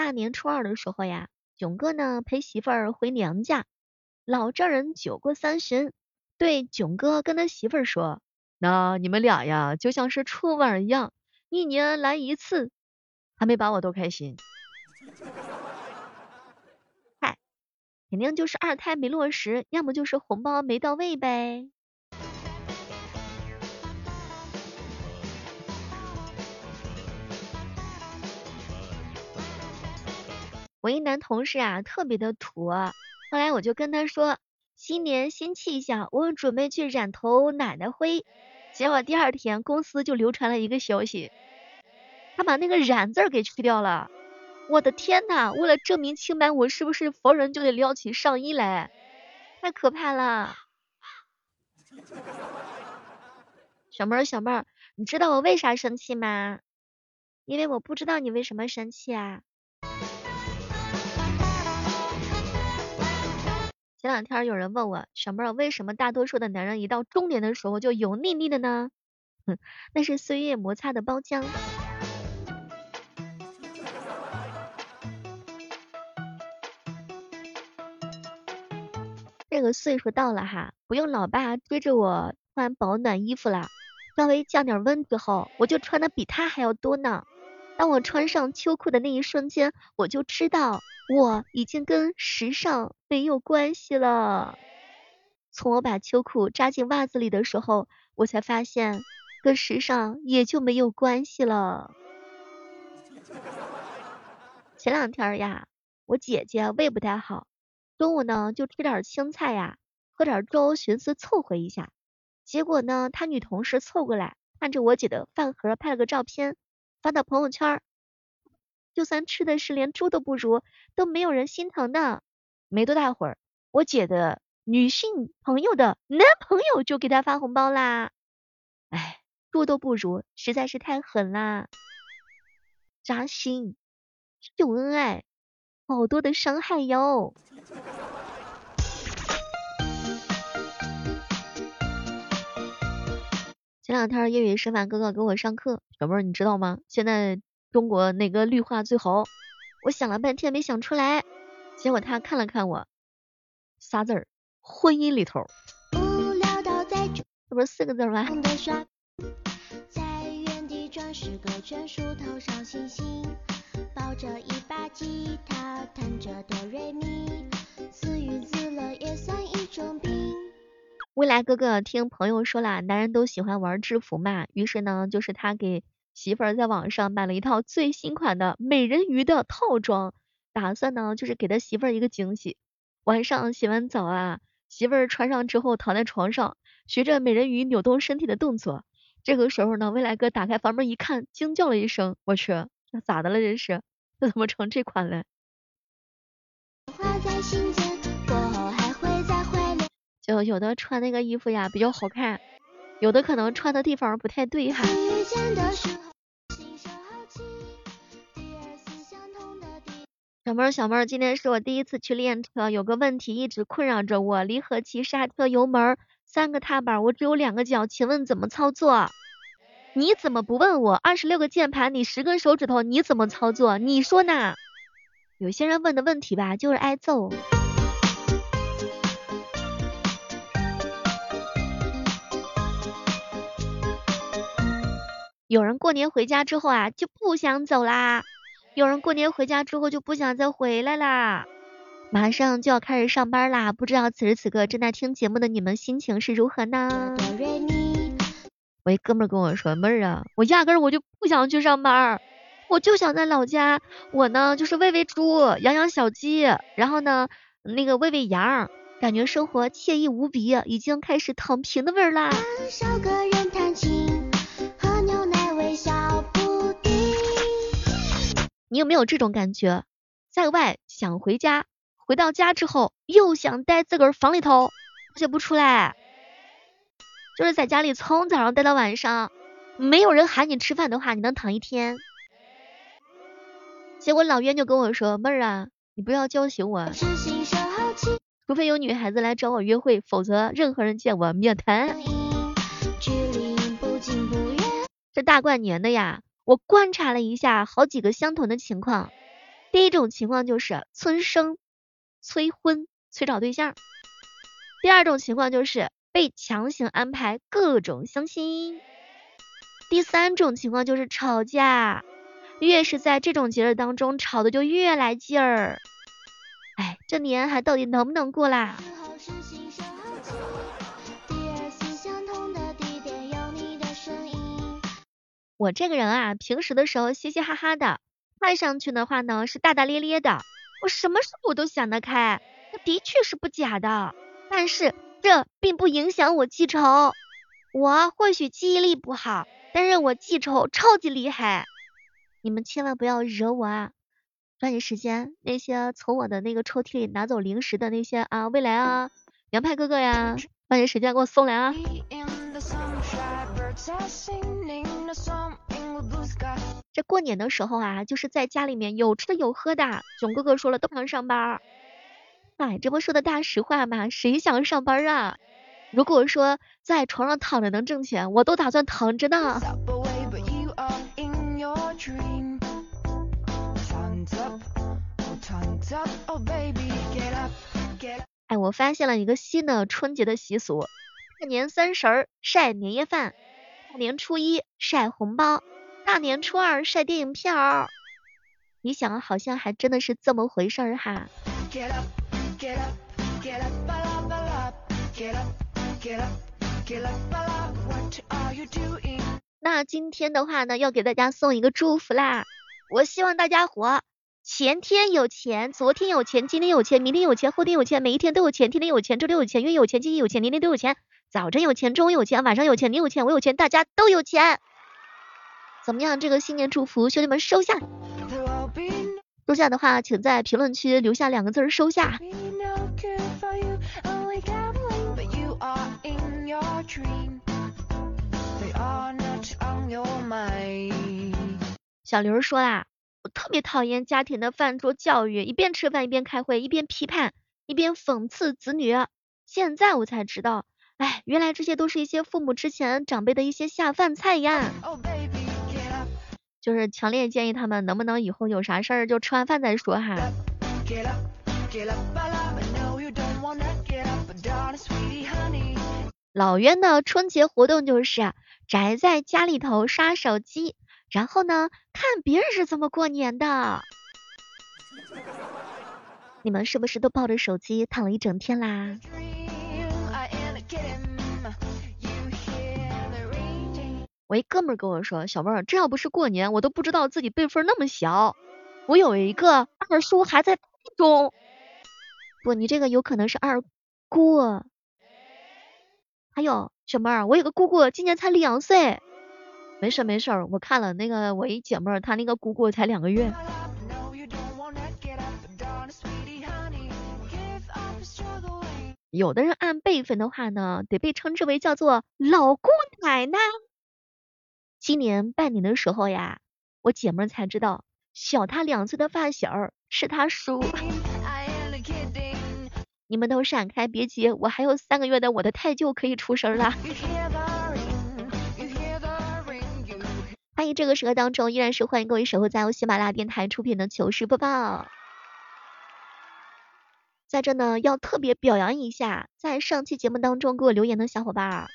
大年初二的时候呀，囧哥呢陪媳妇儿回娘家，老丈人酒过三巡，对囧哥跟他媳妇儿说：“那你们俩呀，就像是春晚一样，一年来一次，还没把我逗开心。”嗨，肯定就是二胎没落实，要么就是红包没到位呗。我一男同事啊，特别的土，后来我就跟他说，新年新气象，我准备去染头奶奶灰。结果第二天公司就流传了一个消息，他把那个染字给去掉了。我的天呐，为了证明清白，我是不是逢人就得撩起上衣来？太可怕了。小妹儿，小妹儿，你知道我为啥生气吗？因为我不知道你为什么生气啊。前两天有人问我，小妹儿为什么大多数的男人一到中年的时候就油腻腻的呢？哼，那是岁月摩擦的包浆。这个岁数到了哈，不用老爸追着我穿保暖衣服了，稍微降点温之后，我就穿的比他还要多呢。当我穿上秋裤的那一瞬间，我就知道。我已经跟时尚没有关系了。从我把秋裤扎进袜子里的时候，我才发现跟时尚也就没有关系了。前两天呀，我姐姐胃不太好，中午呢就吃点青菜呀，喝点粥，寻思凑合一下。结果呢，她女同事凑过来，看着我姐的饭盒，拍了个照片，发到朋友圈。就算吃的是连猪都不如，都没有人心疼的。没多大会儿，我姐的女性朋友的男朋友就给她发红包啦。哎，猪都不如，实在是太狠啦，扎心，秀恩爱，好多的伤害哟。前两天业余师范哥哥给我上课，小妹儿你知道吗？现在。中国哪个绿化最好？我想了半天没想出来，结果他看了看我，仨字儿，婚姻里头。无聊到在这不是四个字吗？未来哥哥听朋友说了，男人都喜欢玩制服嘛，于是呢，就是他给。媳妇儿在网上买了一套最新款的美人鱼的套装，打算呢就是给他媳妇儿一个惊喜。晚上洗完澡啊，媳妇儿穿上之后躺在床上，学着美人鱼扭动身体的动作。这个时候呢，未来哥打开房门一看，惊叫了一声：“我去，这咋的了？这是，这怎么成这款了？”花在心间有有的穿那个衣服呀比较好看，有的可能穿的地方不太对哈。小妹儿，小妹儿，今天是我第一次去练车，有个问题一直困扰着我，离合器、刹车、油门三个踏板，我只有两个脚，请问怎么操作？你怎么不问我？二十六个键盘，你十根手指头，你怎么操作？你说呢？有些人问的问题吧，就是挨揍。有人过年回家之后啊，就不想走啦。有人过年回家之后就不想再回来啦，马上就要开始上班啦，不知道此时此刻正在听节目的你们心情是如何呢？我一哥们跟我说，妹儿啊，我压根我就不想去上班，我就想在老家，我呢就是喂喂猪，养养小鸡，然后呢那个喂喂羊，感觉生活惬意无比，已经开始躺平的味儿啦。你有没有这种感觉？在外想回家，回到家之后又想待自个儿房里头，而且不出来，就是在家里从早上待到晚上，没有人喊你吃饭的话，你能躺一天。结果老冤就跟我说，妹儿啊，你不要叫醒我，除非有女孩子来找我约会，否则任何人见我免谈。这大过年的呀。我观察了一下好几个相同的情况，第一种情况就是催生、催婚、催找对象；第二种情况就是被强行安排各种相亲；第三种情况就是吵架，越是在这种节日当中吵的就越来劲儿。哎，这年还到底能不能过啦？我这个人啊，平时的时候嘻嘻哈哈的，看上去的话呢是大大咧咧的。我什么事我都想得开，那的确是不假的。但是这并不影响我记仇。我或许记忆力不好，但是我记仇超级厉害。你们千万不要惹我啊！抓紧时间，那些从我的那个抽屉里拿走零食的那些啊，未来啊，洋派哥哥呀，抓紧时间给我送来啊！这过年的时候啊，就是在家里面有吃的有喝的。囧哥哥说了，都不能上班。哎，这不说的大实话吗？谁想上班啊？如果说在床上躺着能挣钱，我都打算躺着呢。哎，我发现了一个新的春节的习俗：大年三十儿晒年夜饭。大年初一晒红包，大年初二晒电影票。你想，好像还真的是这么回事儿哈。那今天的话呢，要给大家送一个祝福啦。我希望大家伙前天有钱，昨天有钱，今天有钱，明天有钱，后天有钱，每一天都有钱，天天有钱，周六有钱，月有钱，季有钱，年年都有钱。早晨有钱，中午有钱，晚上有钱，你有钱，我有钱，大家都有钱。怎么样？这个新年祝福，兄弟们收下。收下的话，请在评论区留下两个字收下。小刘说啦，我特别讨厌家庭的饭桌教育，一边吃饭一边开会，一边批判，一边讽刺子女。现在我才知道。哎，原来这些都是一些父母之前长辈的一些下饭菜呀，Oh, baby. 就是强烈建议他们能不能以后有啥事儿就吃完饭再说哈。老冤的春节活动就是宅在家里头刷手机，然后呢看别人是怎么过年的。你们是不是都抱着手机躺了一整天啦？我一哥们跟我说，小妹儿，这要不是过年，我都不知道自己辈分那么小。我有一个二叔还在中，不，你这个有可能是二姑。还有小妹儿，我有个姑姑，今年才两岁。没事没事，我看了那个我一姐妹儿，她那个姑姑才两个月。有的人按辈分的话呢，得被称之为叫做老姑奶奶。今年拜年的时候呀，我姐妹才知道，小她两岁的发小是她叔。你们都闪开，别急，我还有三个月的我的太舅可以出声了。欢迎这个时刻当中，依然是欢迎各位守候在由喜马拉雅电台出品的糗事播报。在这呢，要特别表扬一下，在上期节目当中给我留言的小伙伴。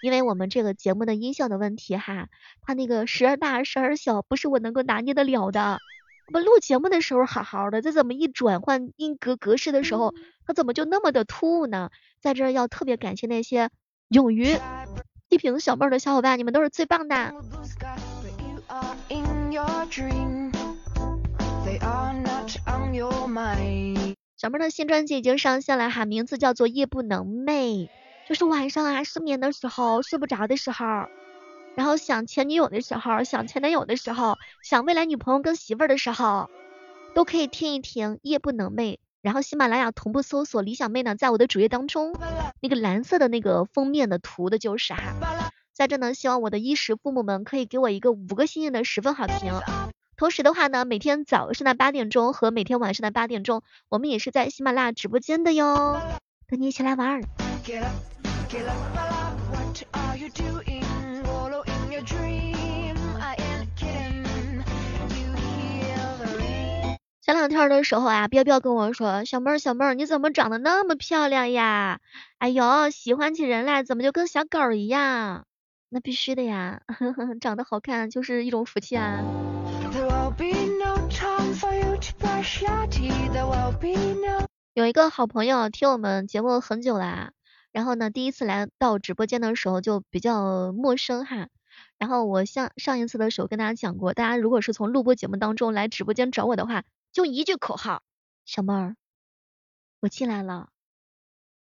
因为我们这个节目的音效的问题哈，它那个时而大时而小，不是我能够拿捏得了的。我们录节目的时候好好的，这怎么一转换音格格式的时候，它怎么就那么的突兀呢？在这要特别感谢那些勇于批评小妹的小伙伴，你们都是最棒的。小妹的新专辑已经上线了哈，名字叫做夜不能寐。就是晚上啊，失眠的时候，睡不着的时候，然后想前女友的时候，想前男友的时候，想未来女朋友跟媳妇儿的时候，都可以听一听《夜不能寐》。然后喜马拉雅同步搜索李小妹呢，在我的主页当中，那个蓝色的那个封面的图的就是哈，在这呢，希望我的衣食父母们可以给我一个五个星星的十分好评。同时的话呢，每天早上的八点钟和每天晚上的八点钟，我们也是在喜马拉雅直播间的哟，等你一起来玩。前两天的时候啊，彪彪跟我说，小妹儿小妹儿，你怎么长得那么漂亮呀？哎呦，喜欢起人来怎么就跟小狗一样？那必须的呀，长得好看就是一种福气啊。有一个好朋友听我们节目很久啦，然后呢，第一次来到直播间的时候就比较陌生哈。然后我像上一次的时候跟大家讲过，大家如果是从录播节目当中来直播间找我的话，就一句口号，小妹儿，我进来了，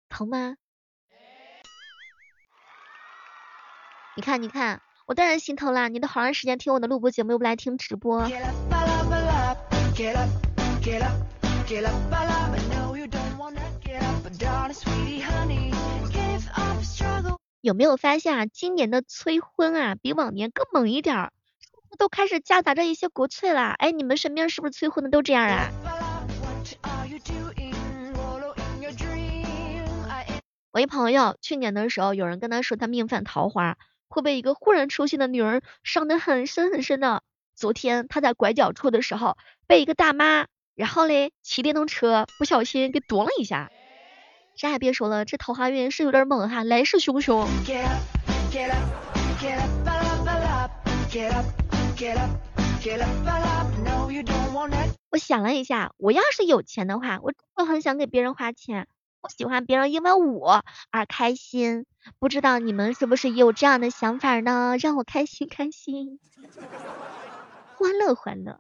疼吗？你看，你看，我当然心疼啦！你都好长时间听我的录播节目，又不来听直播。有没有发现啊，今年的催婚啊，比往年更猛一点儿，都开始夹杂着一些国粹啦。哎，你们身边是不是催婚的都这样啊？我一朋友去年的时候，有人跟他说他命犯桃花，会被一个忽然出现的女人伤得很深很深的。昨天他在拐角处的时候，被一个大妈，然后嘞骑电动车不小心给夺了一下。啥也别说了，这桃花运是有点猛哈，来势汹汹。我想了一下，我要是有钱的话，我真的很想给别人花钱。我喜欢别人因为我而开心，不知道你们是不是也有这样的想法呢？让我开心开心，欢乐欢乐。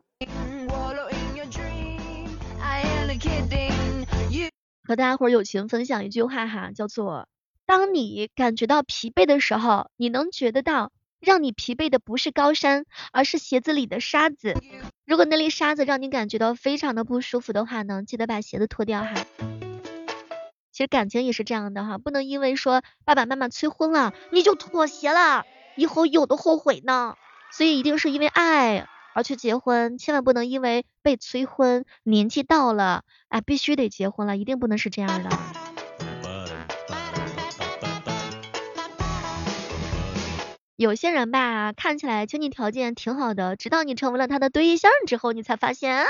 和大家伙友情分享一句话哈，叫做：当你感觉到疲惫的时候，你能觉得到让你疲惫的不是高山，而是鞋子里的沙子。如果那粒沙子让你感觉到非常的不舒服的话呢，记得把鞋子脱掉哈。其实感情也是这样的哈，不能因为说爸爸妈妈催婚了，你就妥协了，以后有的后悔呢。所以一定是因为爱。要去结婚，千万不能因为被催婚，年纪到了，哎，必须得结婚了，一定不能是这样的。有些人吧，看起来经济条件挺好的，直到你成为了他的对象之后，你才发现。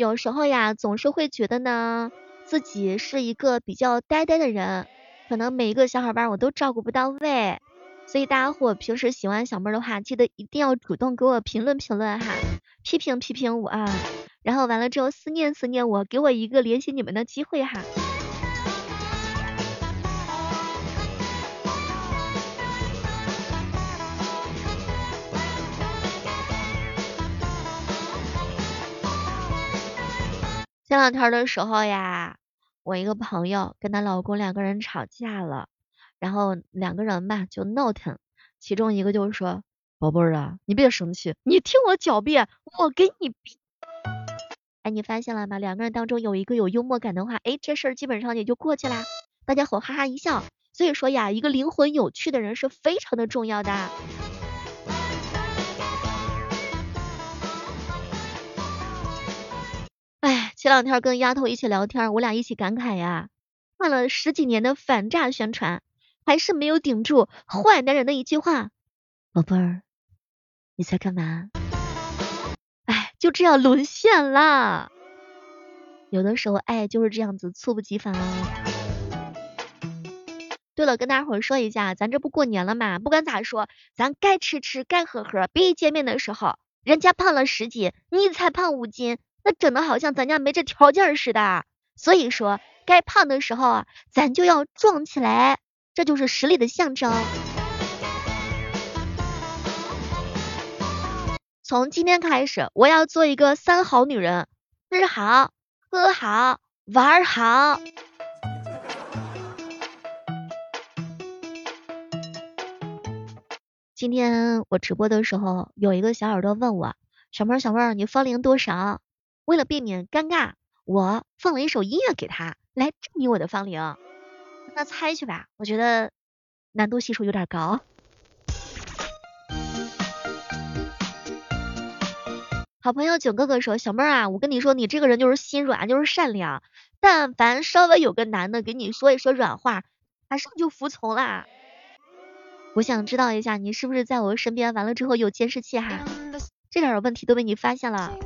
有时候呀，总是会觉得呢，自己是一个比较呆呆的人，可能每一个小伙伴我都照顾不到位，所以大家伙平时喜欢小妹的话，记得一定要主动给我评论评论哈，批评批评我啊，然后完了之后思念思念我，给我一个联系你们的机会哈。前两天的时候呀，我一个朋友跟她老公两个人吵架了，然后两个人吧就闹腾，其中一个就是说，宝贝儿啊，你别生气，你听我狡辩，我给你。哎，你发现了吗？两个人当中有一个有幽默感的话，哎，这事儿基本上也就过去啦，大家伙哈哈一笑。所以说呀，一个灵魂有趣的人是非常的重要的。前两天跟丫头一起聊天，我俩一起感慨呀，看了十几年的反诈宣传，还是没有顶住坏男人的一句话，宝贝儿，你在干嘛？哎，就这样沦陷了。有的时候爱就是这样子，猝不及防啊。对了，跟大伙说一下，咱这不过年了嘛，不管咋说，咱该吃吃，该喝喝，别一见面的时候，人家胖了十斤，你才胖五斤。那整的好像咱家没这条件似的，所以说该胖的时候啊，咱就要壮起来，这就是实力的象征。从今天开始，我要做一个三好女人，吃好，喝好，玩好。今天我直播的时候，有一个小耳朵问我，小妹儿小妹儿，你芳龄多少？为了避免尴尬，我放了一首音乐给他，来证明我的芳龄。让他猜去吧，我觉得难度系数有点高。好朋友囧哥哥说，小妹儿啊，我跟你说，你这个人就是心软，就是善良，但凡稍微有个男的给你说一说软话，马上就服从啦。我想知道一下，你是不是在我身边？完了之后有监视器哈，这点问题都被你发现了。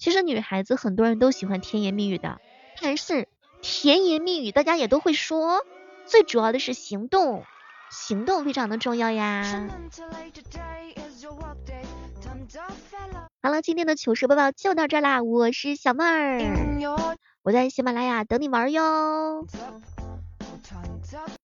其实女孩子很多人都喜欢甜言蜜语的，但是甜言蜜语大家也都会说，最主要的是行动，行动非常的重要呀。好了，今天的糗事播报就到这啦，我是小妹儿，我在喜马拉雅等你玩哟。